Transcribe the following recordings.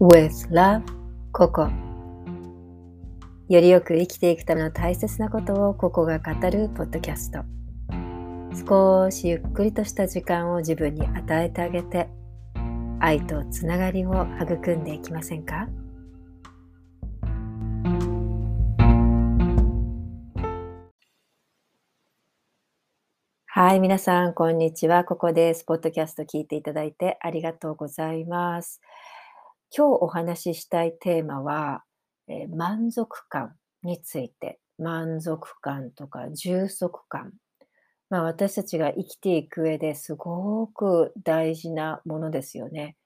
with love, ココよりよく生きていくための大切なことをココが語るポッドキャスト少しゆっくりとした時間を自分に与えてあげて愛とつながりを育んでいきませんか？はい、皆さん、こんにちは。ここです。ポッドキャスト聞いていただいてありがとうございます。今日お話ししたいテーマは、えー、満足感について、満足感とか充足感。まあ、私たちが生きていく上ですごく大事なものですよね。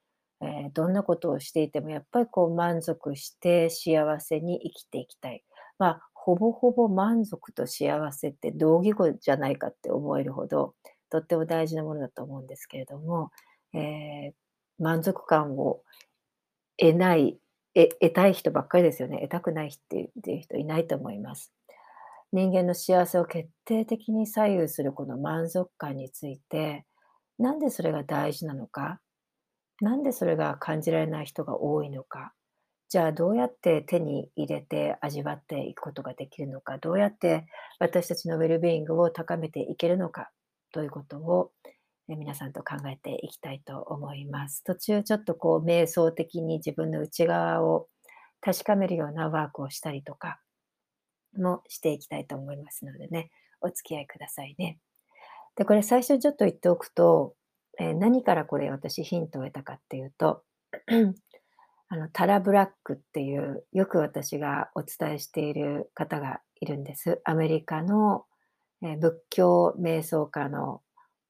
えー、どんなことをしていてもやっぱりこう満足して幸せに生きていきたい。まあ、ほぼほぼ満足と幸せって同義語じゃないかって思えるほどとっても大事なものだと思うんですけれども、えー、満足感を得ない、え得たい人ばっかりですよね。得たくないっていう人いないと思います。人間の幸せを決定的に左右するこの満足感について、なんでそれが大事なのか、なんでそれが感じられない人が多いのか、じゃあどうやって手に入れて味わっていくことができるのか、どうやって私たちのウェルビーイングを高めていけるのか？ということを皆さんと考えていきたいと思います。途中ちょっとこう瞑想的に自分の内側を確かめるようなワークをしたりとかもしていきたいと思いますのでね、お付き合いくださいね。で、これ最初ちょっと言っておくと、え、何からこれ私ヒントを得たかっていうと、あのタラ・ブラックっていうよく私がお伝えしている方がいるんです。アメリカの、え、仏教瞑想家の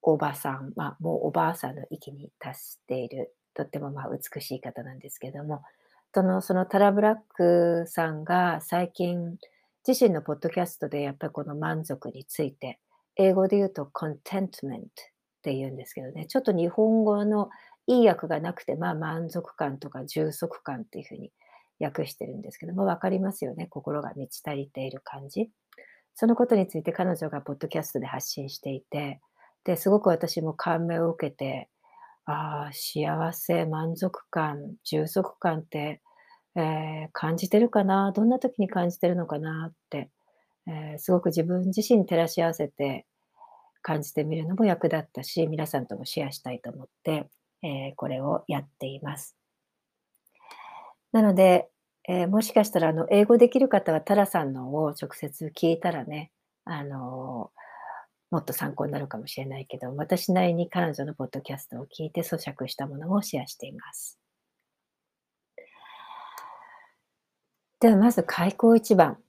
おばさん、まあ、もうおばあさんの域に達している、とってもまあ美しい方なんですけども、そのそのタラ・ブラックさんが最近自身のポッドキャストでやっぱりこの満足について、英語で言うと contentment って言うんですけどね、ちょっと日本語のいい訳がなくて、まあ満足感とか充足感っていうふうに訳してるんですけども、わかりますよね。心が満ち足りている感じ。そのことについて彼女がポッドキャストで発信していて、で、すごく私も感銘を受けて、ああ、幸せ、満足感、充足感って、えー、感じてるかなどんな時に感じてるのかなって、えー、すごく自分自身に照らし合わせて感じてみるのも役立ったし、皆さんともシェアしたいと思って、えー、これをやっています。なので、えもしかしたらあの英語できる方はタラさんのを直接聞いたらね、あのもっと参考になるかもしれないけど、私なりに彼女のポッドキャストを聞いて咀嚼したものをシェアしています。ではまず開口一番。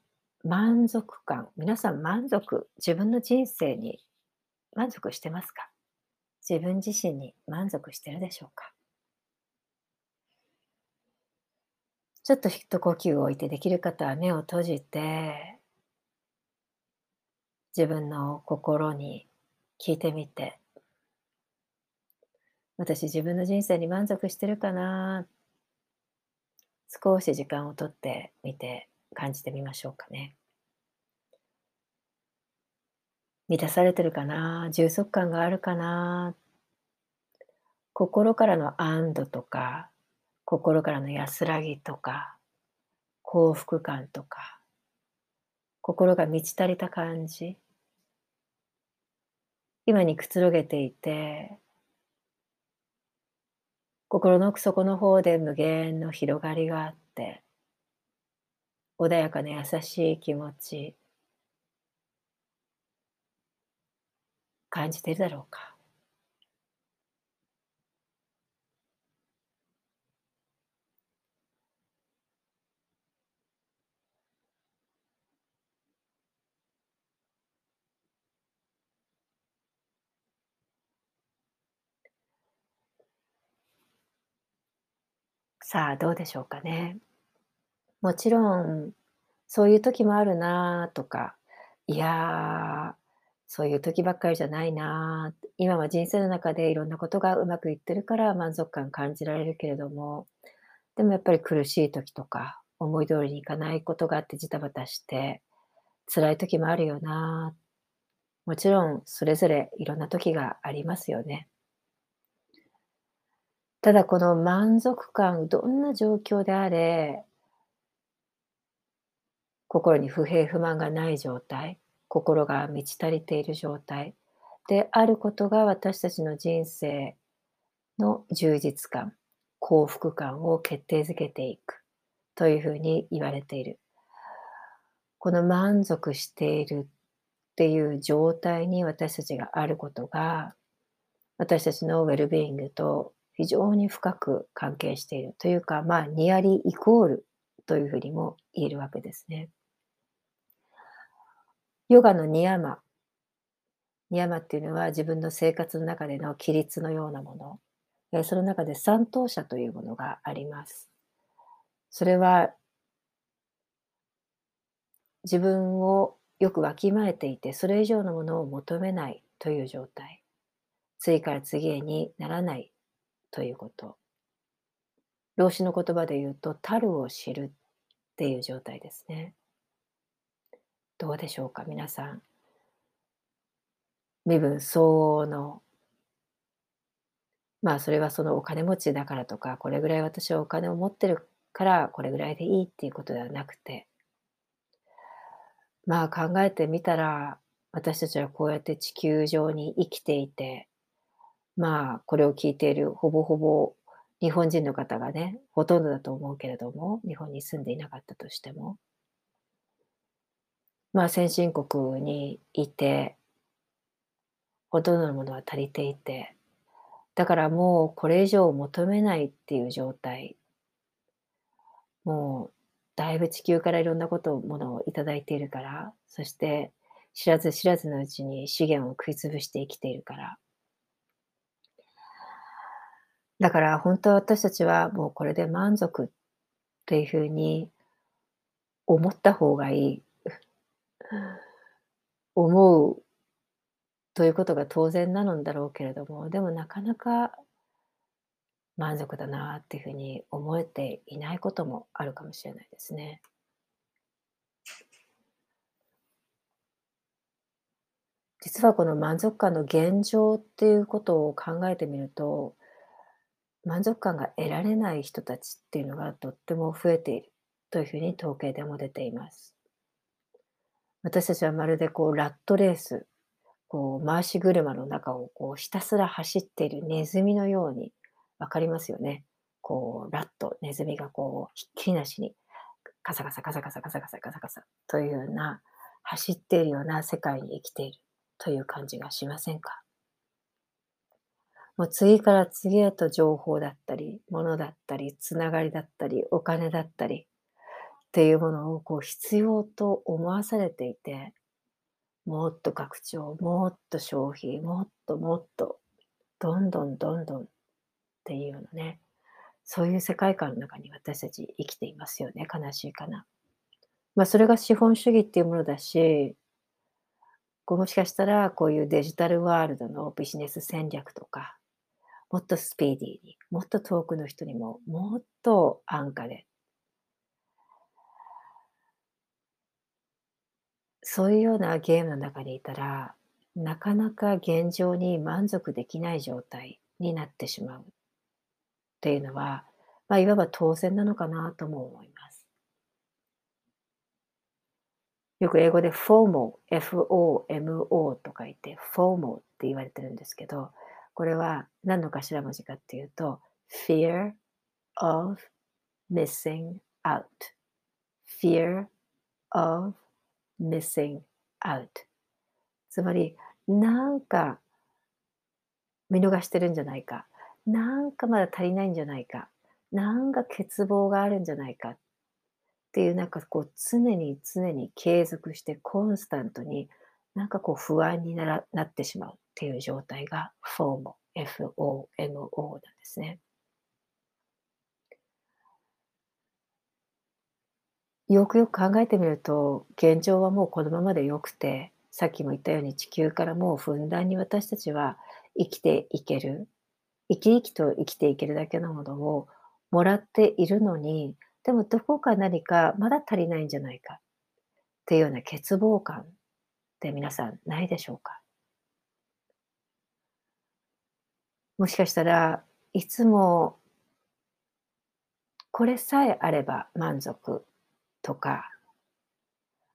満足感。皆さん満足、自分の人生に満足してますか？自分自身に満足してるでしょうか？ちょっと一呼吸を置いてできる方は目を閉じて自分の心に聞いてみて、私自分の人生に満足してるかな少し時間をとってみて感じてみましょうかね。満たされてるかな充足感があるかな心からの安堵とか、心からの安らぎとか、幸福感とか、心が満ち足りた感じ。今にくつろげていて、心の奥底の方で無限の広がりがあって、穏やかな優しい気持ち、感じているだろうか。さあ、どうでしょうかね。もちろん、そういう時もあるなとか、いや、そういう時ばっかりじゃないな今は人生の中でいろんなことがうまくいってるから満足感感じられるけれども、でもやっぱり苦しい時とか、思い通りにいかないことがあってジタバタして、辛い時もあるよなもちろんそれぞれいろんな時がありますよね。ただこの満足感、どんな状況であれ心に不平不満がない状態、心が満ち足りている状態であることが私たちの人生の充実感、幸福感を決定づけていくというふうに言われている。この満足しているっていう状態に私たちがあることが私たちのウェルビーイングと非常に深く関係しているというか、まあ、ニアリイコールというふうにも言えるわけですね。ヨガのニヤマ。ニヤマっていうのは自分の生活の中での規律のようなもの。その中で三等者というものがあります。それは自分をよくわきまえていて、それ以上のものを求めないという状態。次から次へにならないということ。老子の言葉で言うと、樽を知るっていう状態ですね。どうでしょうか、皆さん。身分相応の、まあそれはそのお金持ちだからとか、これぐらい私はお金を持ってるからこれぐらいでいいっていうことではなくて、まあ考えてみたら、私たちはこうやって地球上に生きていて、まあ、これを聞いているほぼほぼ日本人の方がね、ほとんどだと思うけれども、日本に住んでいなかったとしても、まあ、先進国にいて、ほとんどのものは足りていて、だからもうこれ以上求めないっていう状態、もうだいぶ地球からいろんなこと、ものをいただいているから、そして知らず知らずのうちに資源を食いつぶして生きているから、だから本当は私たちはもうこれで満足っていうふうに思った方がいい。思うということが当然なのだろうけれども、でもなかなか満足だなっていうふうに思えていないこともあるかもしれないですね。実はこの満足感の現状っていうことを考えてみると、満足感が得られない人たちっていうのがとっても増えているというふうに統計でも出ています。私たちはまるでこうラットレース、こう回し車の中をこうひたすら走っているネズミのようにわかりますよね。こうラット、ネズミがこうひっきりなしにカサカサカサカサカサカサカサカサというような走っているような世界に生きているという感じがしませんか？もう次から次へと情報だったり、物だったり、つながりだったり、お金だったりっていうものをこう必要と思わされていて、もっと拡張、もっと消費、もっともっと、どんどんどんどんっていうようなね、そういう世界観の中に私たち生きていますよね。悲しいかな。まあそれが資本主義っていうものだし、こうもしかしたらこういうデジタルワールドのビジネス戦略とか、もっとスピーディーに、もっと遠くの人にも、もっと安価で。そういうようなゲームの中にいたら、なかなか現状に満足できない状態になってしまうっていうのは、まあ、いわば当然なのかなとも思います。よく英語で FOMO、F-O-M-O と書いて FOMO って言われてるんですけど、これは何の頭文字かっていうと、fear of missing out. fear of missing out. つまり、なんか見逃してるんじゃないか。なんかまだ足りないんじゃないか。なんか欠乏があるんじゃないかっていうなんかこう常に常に継続してコンスタントになんかこう不安にならなってしまうっていう状態が FOMO、FOMO なんですね。よくよく考えてみると、現状はもうこのままでよくて、さっきも言ったように地球からもうふんだんに私たちは生きていける。生き生きと生きていけるだけのものをもらっているのに、でもどこか何かまだ足りないんじゃないかっていうような欠乏感って皆さんないでしょうか？もしかしたらいつもこれさえあれば満足とか、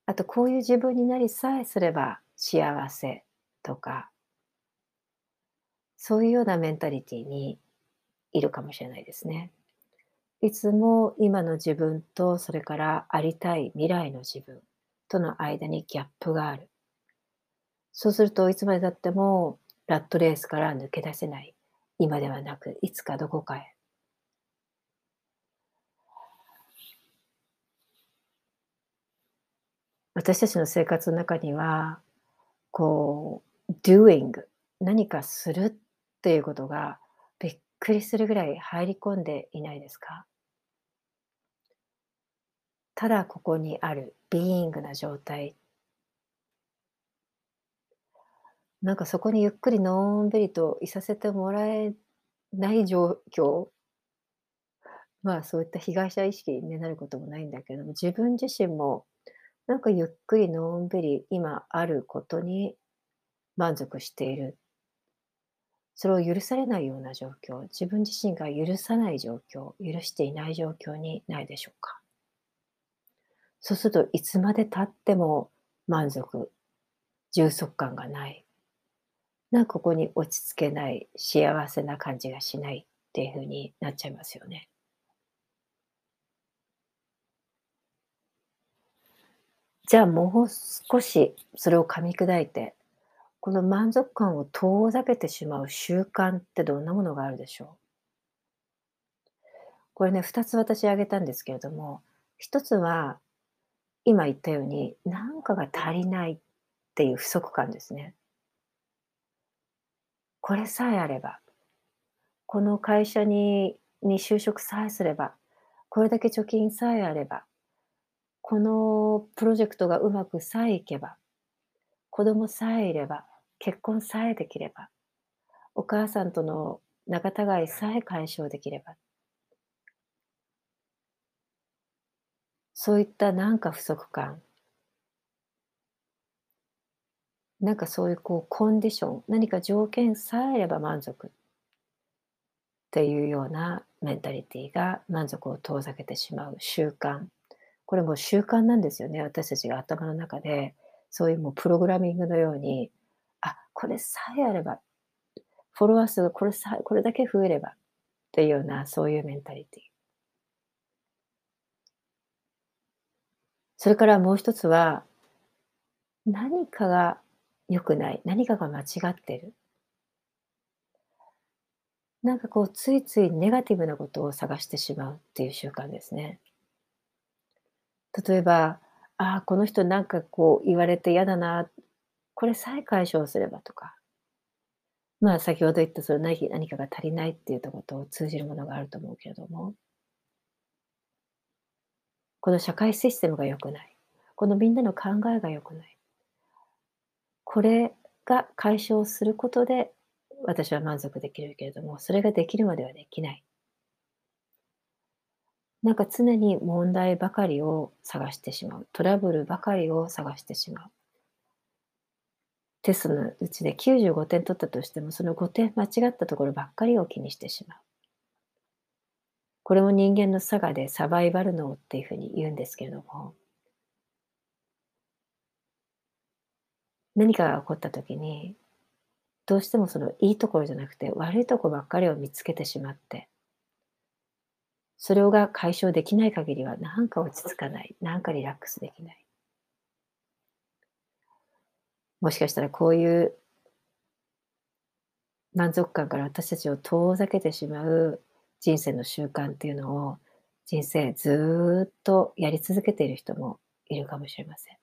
あとこういう自分になりさえすれば幸せとか、そういうようなメンタリティにいるかもしれないですね。いつも今の自分とそれからありたい未来の自分との間にギャップがある。そうするといつまでたってもラットレースから抜け出せない。今ではなくいつかどこかへ。私たちの生活の中にはこう doing 何かするっていうことがびっくりするぐらい入り込んでいないですか？ただここにあるビーイングな状態なんかそこにゆっくりのんびりといさせてもらえない状況。まあそういった被害者意識になることもないんだけども自分自身もなんかゆっくりのんびり今あることに満足している。それを許されないような状況。自分自身が許さない状況。許していない状況にないでしょうか。そうするといつまでたっても満足。充足感がない。なんかここに落ち着けない幸せな感じがしないっていうふうになっちゃいますよね。じゃあもう少しそれを噛み砕いてこの満足感を遠ざけてしまう習慣ってどんなものがあるでしょう？これね2つ私挙げたんですけれども1つは今言ったように何かが足りないっていう不足感ですね。これさえあれば、この会社にに就職さえすれば、これだけ貯金さえあれば、このプロジェクトがうまくさえいけば、子供さえいれば、結婚さえできれば、お母さんとの仲違いさえ解消できれば、そういったなんか不足感、なんかそういうこうコンディション、何か条件さえあれば満足っていうようなメンタリティが満足を遠ざけてしまう習慣。これも習慣なんですよね。私たちが頭の中で、そういうもうプログラミングのように、あ、これさえあれば、フォロワー数がこれさこれだけ増えればっていうような、そういうメンタリティ。それからもう一つは、何かが良くない？何かが間違ってる？なんかこう、ついついネガティブなことを探してしまうっていう習慣ですね。例えば、ああ、この人なんかこう言われて嫌だな、これさえ解消すればとか。まあ先ほど言ったその何何かが足りないっていうところと通じるものがあると思うけれども、この社会システムが良くない。このみんなの考えが良くない。これが解消することで私は満足できるけれども、それができるまではできない。なんか常に問題ばかりを探してしまう。トラブルばかりを探してしまう。テストのうちで95点取ったとしても、その5点間違ったところばっかりを気にしてしまう。これも人間の差がでサバイバル脳っていうふうに言うんですけれども、何かが起こった時にどうしてもそのいいところじゃなくて悪いとこばっかりを見つけてしまってそれが解消できない限りはなんか落ち着かないなんかリラックスできないもしかしたらこういう満足感から私たちを遠ざけてしまう人生の習慣っていうのを人生ずっとやり続けている人もいるかもしれません。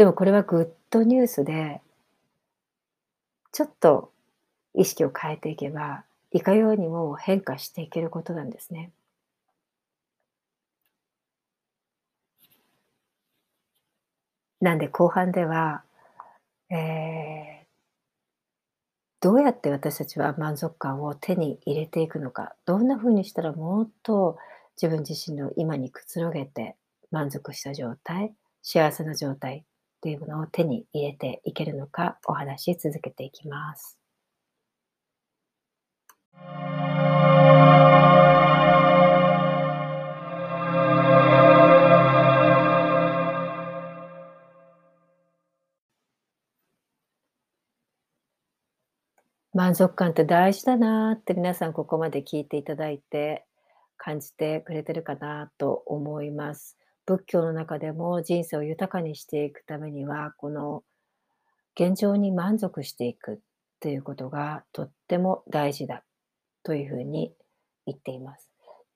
でもこれはグッドニュースで、ちょっと意識を変えていけば、いかようにも変化していけることなんですね。なんで後半では、えー、どうやって私たちは満足感を手に入れていくのか、どんなふうにしたらもっと自分自身の今にくつろげて満足した状態、幸せな状態というものを手に入れていけるのかお話し続けていきます。満足感って大事だなって皆さんここまで聞いていただいて感じてくれてるかなと思います。仏教の中でも人生を豊かにしていくためにはこの現状に満足していくっていうことがとっても大事だというふうに言っています。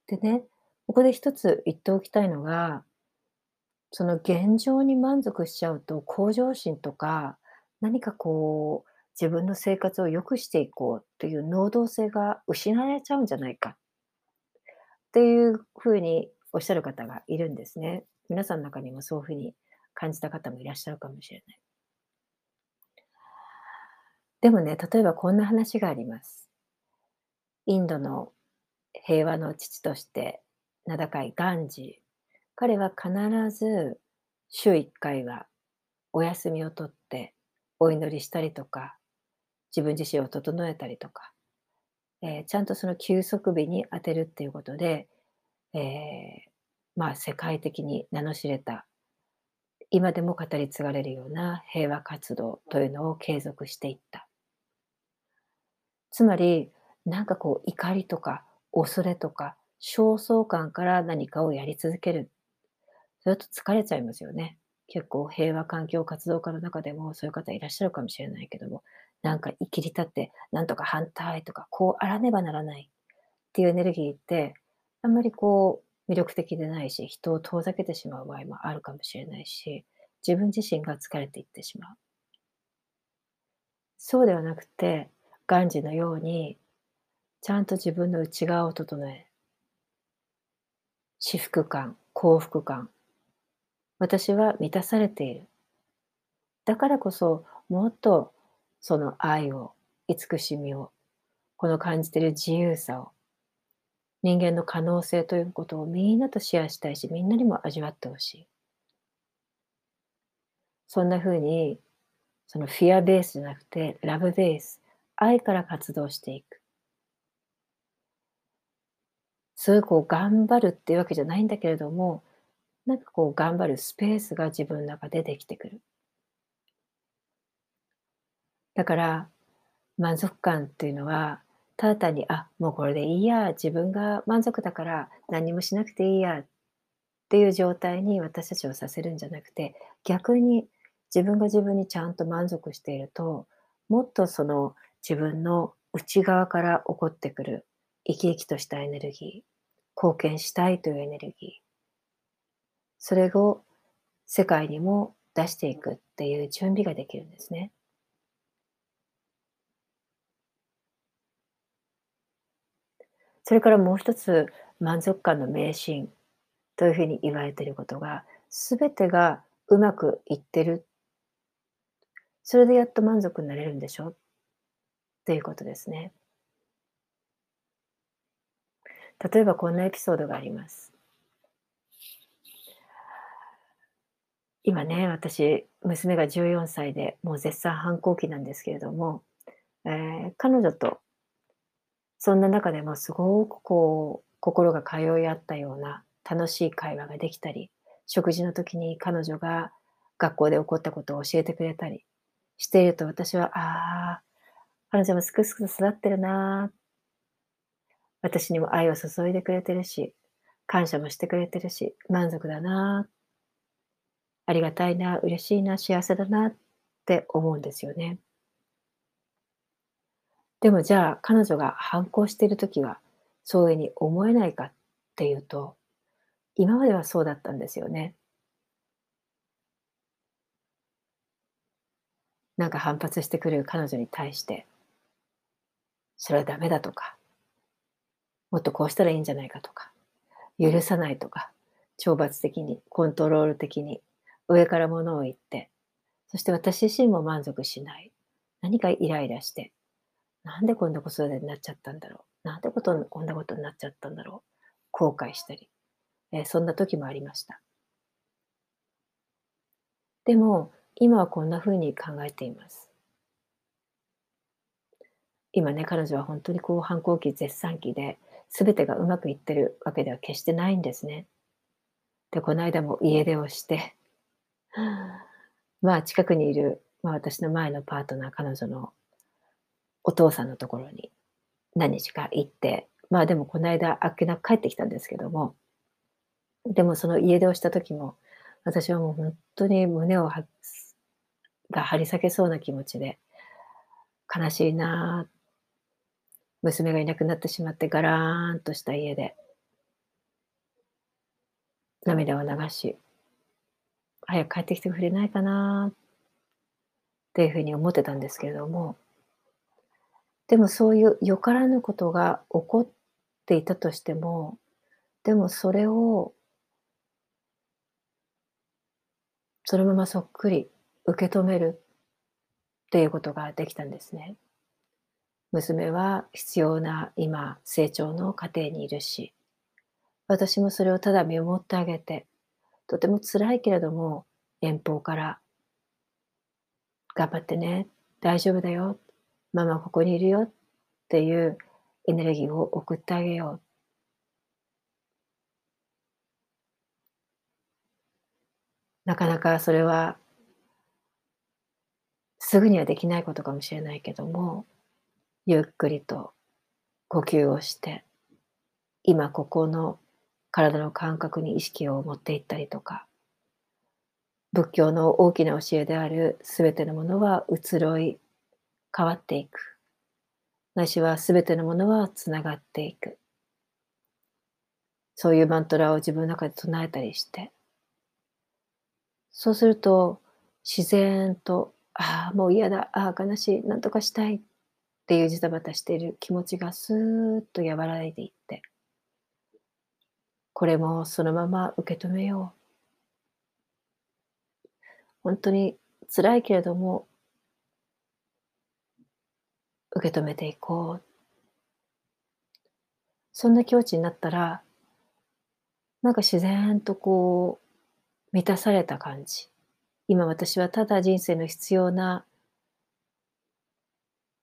でね、ここで一つ言っておきたいのが、その現状に満足しちゃうと向上心とか何かこう自分の生活を良くしていこうという能動性が失われちゃうんじゃないかっていうふうにおっしゃる方がいるんですね。皆さんの中にもそういうふうに感じた方もいらっしゃるかもしれない。でもね、例えばこんな話があります。インドの平和の父として名高いガンジー。彼は必ず週1回はお休みをとってお祈りしたりとか自分自身を整えたりとか、えー、ちゃんとその休息日に当てるっていうことで、えー、まあ世界的に名の知れた今でも語り継がれるような平和活動というのを継続していった。つまりなんかこう怒りとか恐れとか焦燥感から何かをやり続ける。それと疲れちゃいますよね。結構平和環境活動家の中でもそういう方いらっしゃるかもしれないけども、なんか生きり立って、なんとか反対とか、こうあらねばならないっていうエネルギーって、あんまりこう魅力的でないし、人を遠ざけてしまう場合もあるかもしれないし、自分自身が疲れていってしまう。そうではなくて、ガンジのように、ちゃんと自分の内側を整え、至福感、幸福感、私は満たされている。だからこそ、もっとその愛を、慈しみを、この感じている自由さを、人間の可能性ということをみんなとシェアしたいし、みんなにも味わってほしい。そんな風に、そのフィアベースじゃなくて、ラブベース、愛から活動していく。そういこう頑張るっていうわけじゃないんだけれども、なんかこう頑張るスペースが自分の中でできてくる。だから、満足感っていうのは、ただ単に、あ、もうこれでいいや、自分が満足だから何もしなくていいやっていう状態に私たちをさせるんじゃなくて、逆に自分が自分にちゃんと満足していると、もっとその自分の内側から起こってくる生き生きとしたエネルギー、貢献したいというエネルギー、それを世界にも出していくっていう準備ができるんですね。それからもう一つ満足感の迷信というふうに言われていることが全てがうまくいってるそれでやっと満足になれるんでしょ？っていうことですね。例えばこんなエピソードがあります。今ね、私、娘が14歳でもう絶賛反抗期なんですけれども、えー、彼女とそんな中でもすごくこう、心が通い合ったような楽しい会話ができたり、食事の時に彼女が学校で起こったことを教えてくれたりしていると私は、ああ、彼女もすくすくと育ってるな私にも愛を注いでくれてるし、感謝もしてくれてるし、満足だなありがたいな、嬉しいな、幸せだなって思うんですよね。でもじゃあ彼女が反抗している時はそういうふうに思えないかっていうと今まではそうだったんですよね。なんか反発してくる彼女に対してそれはダメだとかもっとこうしたらいいんじゃないかとか許さないとか懲罰的にコントロール的に上からものを言ってそして私自身も満足しない何かイライラしてなんでこんな子育てになっちゃったんだろう。なんでことこんなことになっちゃったんだろう。後悔したり、えー、そんな時もありました。でも、今はこんな風に考えています。今ね、彼女は本当にこう反抗期絶賛期で、全てがうまくいってるわけでは決してないんですね。で、この間も家出をして、まあ近くにいる、まあ、私の前のパートナー、彼女のお父さんのところに何日か行って、まあでもこの間あっけなく帰ってきたんですけども、でもその家出をした時も、私はもう本当に胸をはが張り裂けそうな気持ちで、悲しいな娘がいなくなってしまってガラーンとした家で、涙を流し、早く帰ってきてくれないかなっていうふうに思ってたんですけれども、でもそういうよからぬことが起こっていたとしても、でもそれをそのままそっくり受け止めるっていうことができたんですね。娘は必要な今成長の過程にいるし私もそれをただ見守ってあげてとても辛いけれども遠方から頑張ってね大丈夫だよママここにいるよっていうエネルギーを送ってあげよう。なかなかそれはすぐにはできないことかもしれないけどもゆっくりと呼吸をして今ここの体の感覚に意識を持っていったりとか仏教の大きな教えである全てのものは移ろい変わっていく。なしは全てのものはつながっていく。そういうマントラを自分の中で唱えたりして。そうすると自然とああもう嫌だああ悲しいなんとかしたい。っていうジタバタしている気持ちがスーッと和らいでいって。これもそのまま受け止めよう。本当に辛いけれども受け止めていこう。そんな境地になったらなんか自然とこう満たされた感じ。今私はただ人生の必要な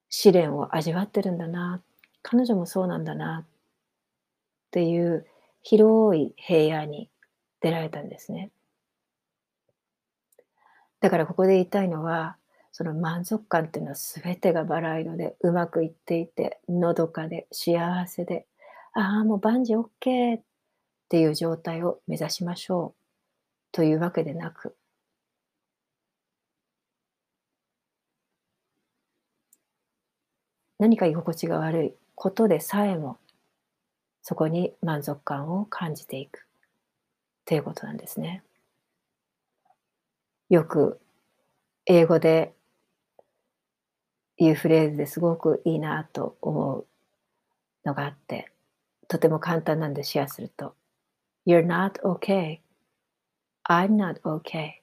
試練を味わってるんだな。彼女もそうなんだな。っていう広い平野に出られたんですね。だからここで言いたいのはその満足感っていうのは全てがバラ色でうまくいっていてのどかで幸せでああもう万事 OK っていう状態を目指しましょう。というわけでなく。何か居心地が悪いことでさえもそこに満足感を感じていく。っていうことなんですね。よく英語で言うフレーズですごくいいなと思うのがあってとても簡単なんでシェアすると。You're not okay. I'm not okay.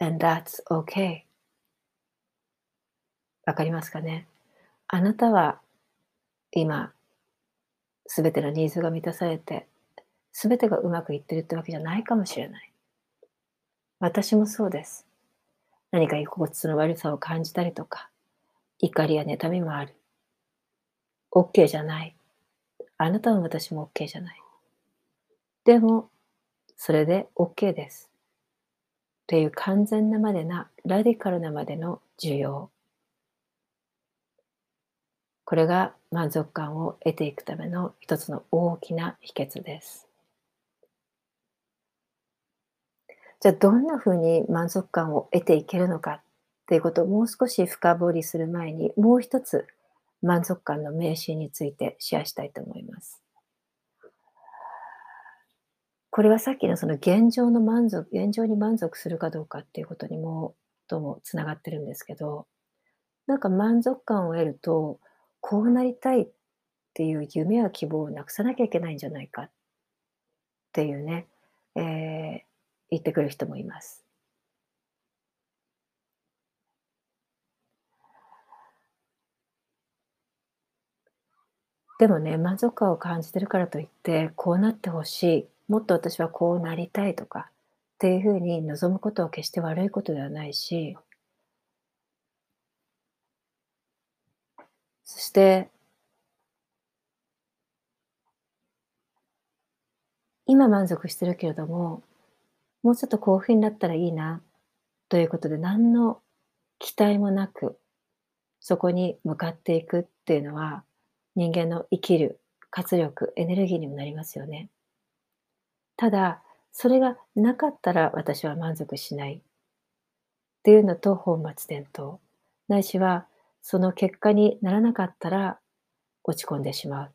And that's okay. わかりますかね？あなたは今、すべてのニーズが満たされて、すべてがうまくいってるってわけじゃないかもしれない。私もそうです。何か居心地の悪さを感じたりとか、怒りや妬みもある。OK じゃない。あなたも私も OK じゃない。でも、それで OK です。っていう完全なまでな、ラディカルなまでの需要。これが満足感を得ていくための一つの大きな秘訣です。じゃあどんなふうに満足感を得ていけるのかっていうことをもう少し深掘りする前にもう一つ満足感の名詞についてシェアしたいと思います。これはさっきのその現状の満足、現状に満足するかどうかっていうことにもともつながってるんですけど、なんか満足感を得ると、こうなりたいっていう夢や希望をなくさなきゃいけないんじゃないかっていうね、えー、言ってくる人もいます。でもね、満足感を感じてるからといって、こうなってほしい、もっと私はこうなりたいとか、っていうふうに望むことは決して悪いことではないし、そして、今満足してるけれども、もうちょっとこういうふうになったらいいな、ということで何の期待もなく、そこに向かっていくっていうのは、人間の生きる活力、エネルギーにもなりますよね。ただ、それがなかったら私は満足しないっていうのと本末転倒。ないしは、その結果にならなかったら落ち込んでしまう。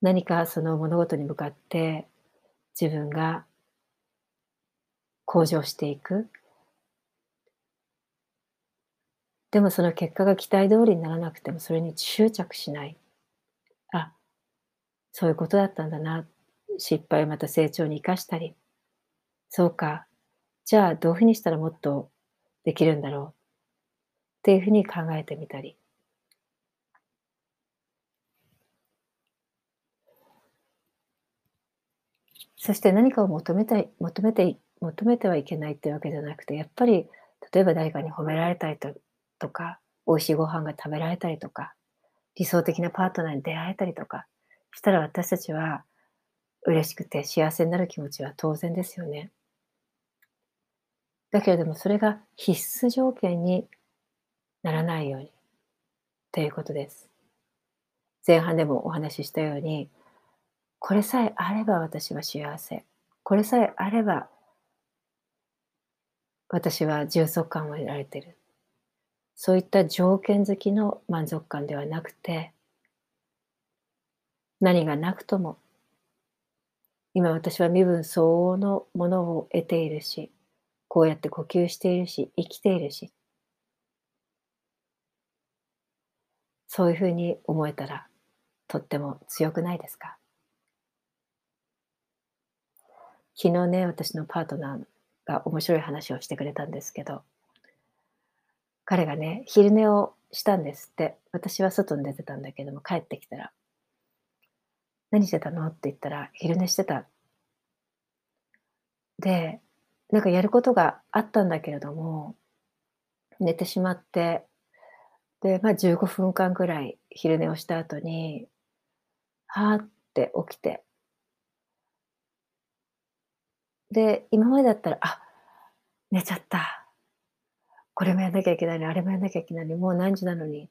何かその物事に向かって自分が向上していく。でもその結果が期待通りにならなくてもそれに執着しない。あ、そういうことだったんだな。失敗をまた成長に生かしたり。そうか。じゃあどういうふうにしたらもっとできるんだろう。っていうふうに考えてみたり。そして何かを求めたい、求めて、求めてはいけないっていうわけじゃなくて、やっぱり、例えば誰かに褒められたりととか、美味しいご飯が食べられたりとか、理想的なパートナーに出会えたりとか、したら私たちは嬉しくて幸せになる気持ちは当然ですよね。だけれどもそれが必須条件にならないようにということです。前半でもお話ししたように、これさえあれば私は幸せ。これさえあれば私は充足感を得られてる。そういった条件付きの満足感ではなくて、何がなくとも、今私は身分相応のものを得ているし、こうやって呼吸しているし、生きているし、そういうふうに思えたら、とっても強くないですか？昨日ね、私のパートナーが面白い話をしてくれたんですけど、彼がね、昼寝をしたんですって。私は外に出てたんだけども、帰ってきたら、何してたのって言ったら、昼寝してた。で、なんかやることがあったんだけれども、寝てしまって、で、まあ15分間ぐらい昼寝をした後に、はーって起きて、で、今までだったら、あ、寝ちゃった。これもやんなきゃいけないの、あれもやんなきゃいけないの、もう何時なのにっ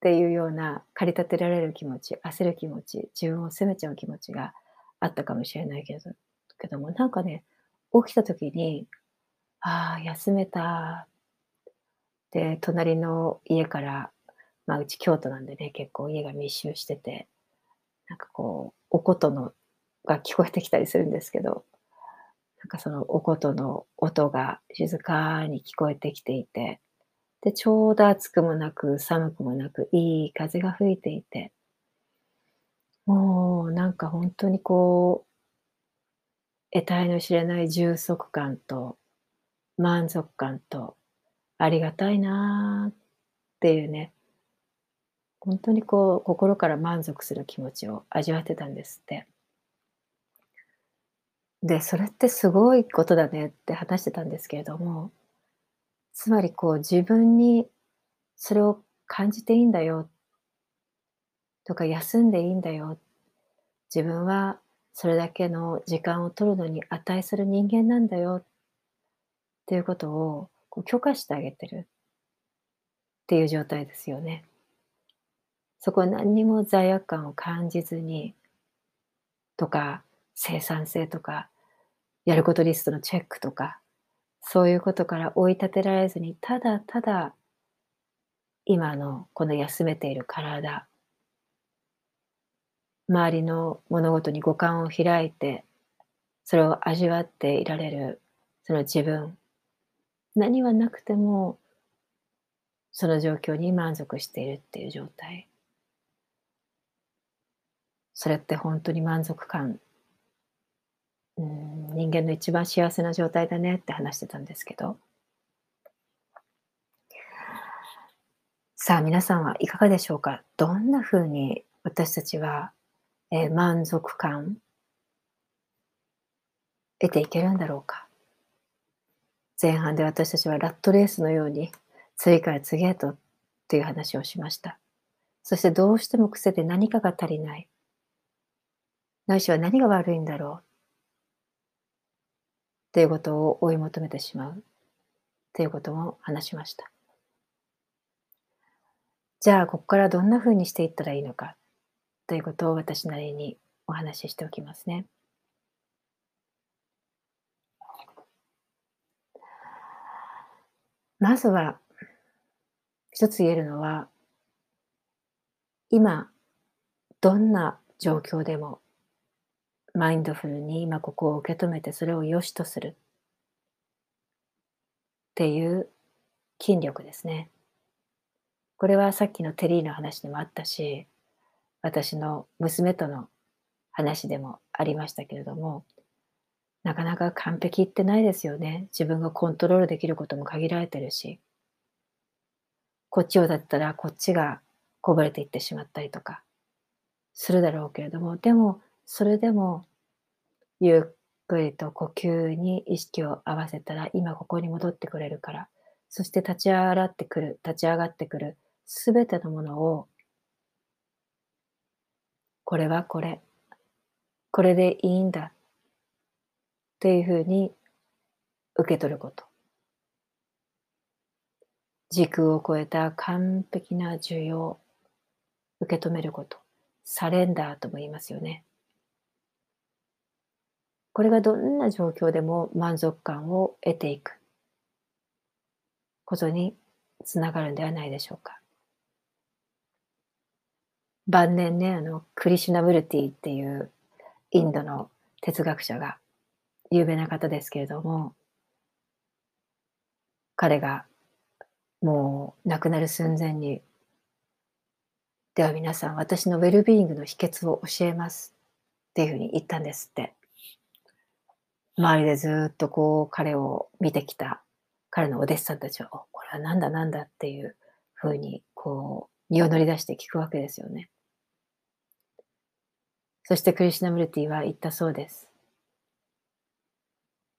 ていうような駆り立てられる気持ち、焦る気持ち、自分を責めちゃう気持ちがあったかもしれないけどけども、なんかね、起きた時に、ああ、休めた。で、隣の家から、まあ、うち京都なんでね、結構家が密集してて、なんかこう、お琴のが聞こえてきたりするんですけど、なんかそのお琴の音が静かに聞こえてきていて、で、ちょうど暑くもなく寒くもなくいい風が吹いていて、もうなんか本当にこう、得体の知れない充足感と満足感とありがたいなーっていうね、本当にこう心から満足する気持ちを味わってたんですって。で、それってすごいことだねって話してたんですけれども、つまりこう自分にそれを感じていいんだよとか休んでいいんだよ。自分はそれだけの時間を取るのに値する人間なんだよっていうことをこう許可してあげてるっていう状態ですよね。そこは何にも罪悪感を感じずにとか生産性とかやることリストのチェックとかそういうことから追い立てられずに、ただただ、今のこの休めている体、周りの物事に五感を開いて、それを味わっていられる、その自分、何はなくても、その状況に満足しているっていう状態。それって本当に満足感人間の一番幸せな状態だねって話してたんですけど。さあ皆さんはいかがでしょうか？どんなふうに私たちは、えー、満足感得ていけるんだろうか？前半で私たちはラットレースのように次から次へとという話をしました。そしてどうしても癖で何かが足りない。ないしは何が悪いんだろう？っていうことを追い求めてしまう。っていうことも話しました。じゃあ、ここからどんな風にしていったらいいのか。ということを私なりにお話ししておきますね。まずは、一つ言えるのは、今、どんな状況でも、マインドフルに今ここを受け止めてそれを良しとするっていう筋力ですね。これはさっきのテリーの話でもあったし、私の娘との話でもありましたけれども、なかなか完璧ってないですよね。自分がコントロールできることも限られてるし。こっちをだったらこっちがこぼれていってしまったりとかするだろうけれども、でもそれでもゆっくりと呼吸に意識を合わせたら今ここに戻ってくれるから、そして立ち上がってくる、立ち上がってくるすべてのものをこれはこれ、これでいいんだっていうふうに受け取ること。時空を超えた完璧な需要、受け止めること。サレンダーとも言いますよね。これがどんな状況でも満足感を得ていくことにつながるんではないでしょうか。晩年ね、あの、クリシュナムルティっていうインドの哲学者が有名な方ですけれども、彼がもう亡くなる寸前に、では皆さん、私のウェルビーイングの秘訣を教えますっていうふうに言ったんですって。周りでずっとこう彼を見てきた彼のお弟子さんたちは、これはなんだなんだっていうふうにこう身を乗り出して聞くわけですよね。そしてクリシナムルティは言ったそうです。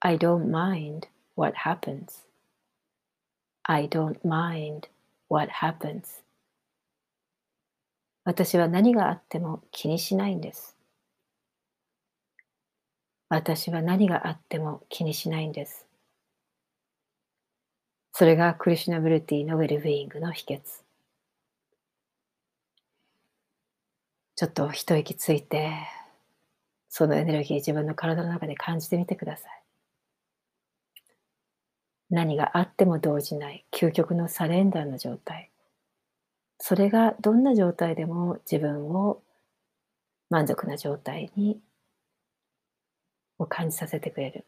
I don't mind what happens. I don't mind what happens. 私は何があっても気にしないんです。私は何があっても気にしないんです。それがクリシュナブルティのウェルビーイングの秘訣。ちょっと一息ついて、そのエネルギー自分の体の中で感じてみてください。何があっても動じない究極のサレンダーの状態。それがどんな状態でも自分を満足な状態にを感じさせてくれる。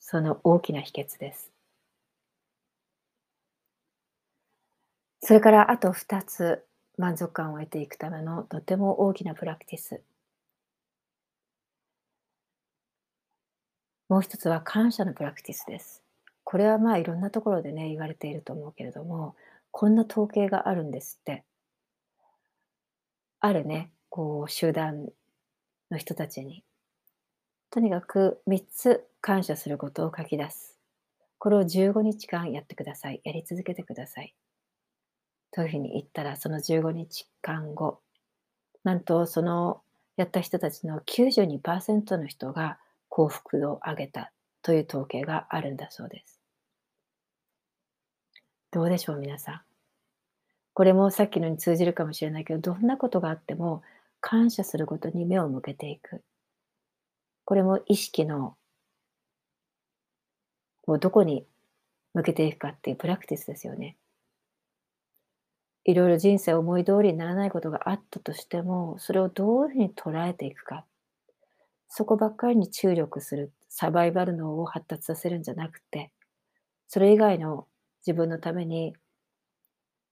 その大きな秘訣です。それからあと2つ満足感を得ていくためのとても大きなプラクティス。もう一つは感謝のプラクティスです。これはまあいろんなところでね、言われていると思うけれども、こんな統計があるんですって。あるね、こう集団の人たちに、とにかく3つ感謝することを書き出す。これを15日間やってください。やり続けてください。というふうに言ったら、その15日間後、なんとそのやった人たちの92%の人が幸福度を上げたという統計があるんだそうです。どうでしょう、皆さん。これもさっきのに通じるかもしれないけど、どんなことがあっても感謝することに目を向けていく。これも意識のもうどこに向けていくかっていうプラクティスですよね。いろいろ人生思い通りにならないことがあったとしても、それをどういうふうに捉えていくか。そこばっかりに注力する、サバイバル脳を発達させるんじゃなくて、それ以外の自分のために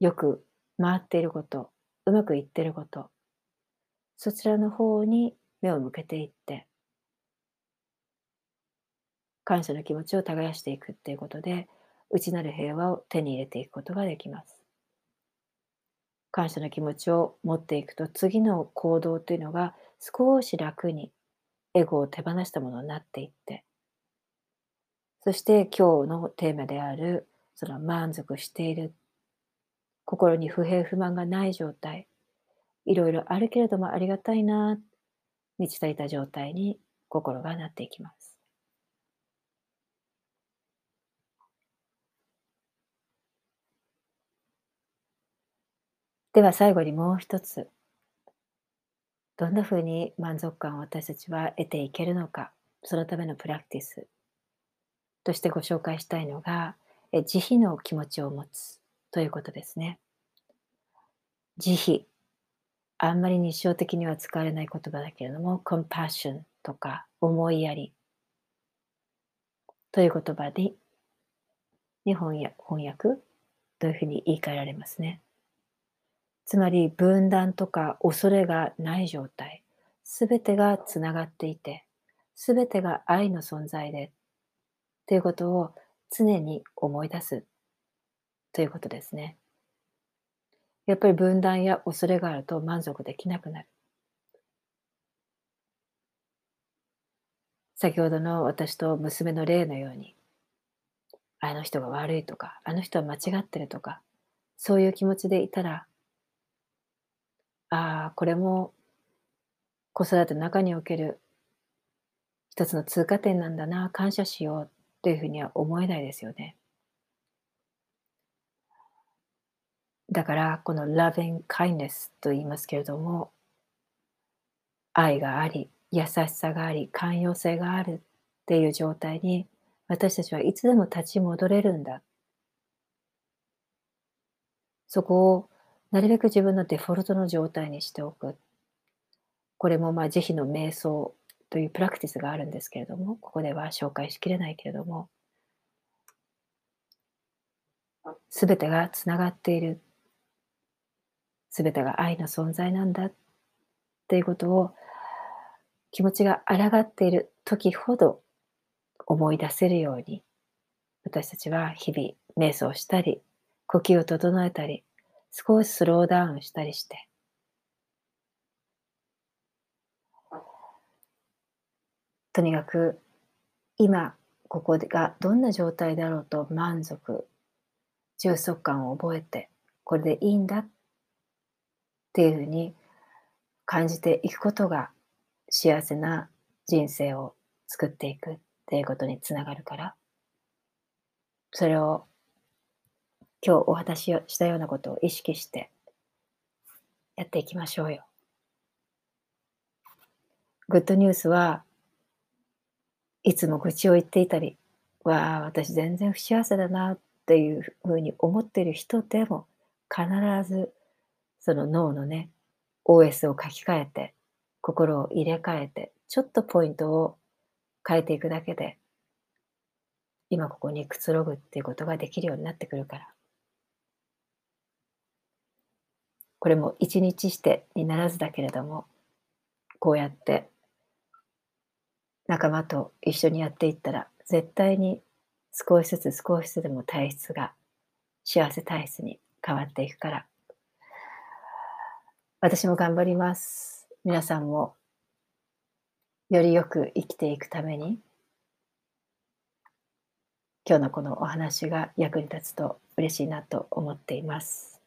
よく回っていること、うまくいっていること、そちらの方に目を向けていって、感謝の気持ちを耕していくっていうことで、内なる平和を手に入れていくことができます。感謝の気持ちを持っていくと、次の行動というのが少し楽にエゴを手放したものになっていって、そして今日のテーマである、その満足している、心に不平不満がない状態、いろいろあるけれどもありがたいな、満ち足りた状態に心がなっていきます。では最後にもう一つ。どんなふうに満足感を私たちは得ていけるのか、そのためのプラクティスとしてご紹介したいのが、慈悲の気持ちを持つということですね。慈悲。あんまり日常的には使われない言葉だけれども、compassion とか思いやりという言葉に日本や翻訳？というふうに言い換えられますね。つまり分断とか恐れがない状態、すべてがつながっていて、すべてが愛の存在で、ということを常に思い出すということですね。やっぱり分断や恐れがあると満足できなくなる。先ほどの私と娘の例のように、あの人が悪いとか、あの人は間違ってるとか、そういう気持ちでいたら、ああ、これも子育ての中における一つの通過点なんだな、感謝しようっていうふうには思えないですよね。だから、この loving kindness と言いますけれども、愛があり、優しさがあり、寛容性があるっていう状態に私たちはいつでも立ち戻れるんだ。そこをなるべく自分のデフォルトの状態にしておく。これもまあ慈悲の瞑想というプラクティスがあるんですけれども、ここでは紹介しきれないけれども、すべてがつながっている。すべてが愛の存在なんだっていうことを気持ちが抗っている時ほど思い出せるように私たちは日々瞑想したり呼吸を整えたり少しスローダウンしたりして、とにかく今ここがどんな状態だろうと満足、充足感を覚えて、これでいいんだっていうふうに感じていくことが幸せな人生を作っていくっていうことにつながるから、それを今日お話ししたようなことを意識してやっていきましょうよ。グッドニュースはいつも愚痴を言っていたり、わあ、私全然不幸せだなっていうふうに思っている人でも必ずその脳のね、OS を書き換えて、心を入れ替えて、ちょっとポイントを変えていくだけで、今ここにくつろぐっていうことができるようになってくるから。これも一日してにならずだけれどもこうやって仲間と一緒にやっていったら絶対に少しずつ少しずつでも体質が幸せ体質に変わっていくから私も頑張ります皆さんもよりよく生きていくために今日のこのお話が役に立つと嬉しいなと思っています。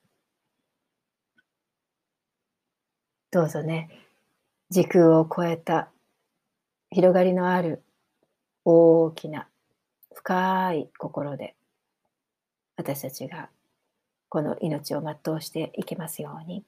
どうぞね、時空を超えた広がりのある大きな深い心で私たちがこの命を全うしていけますように。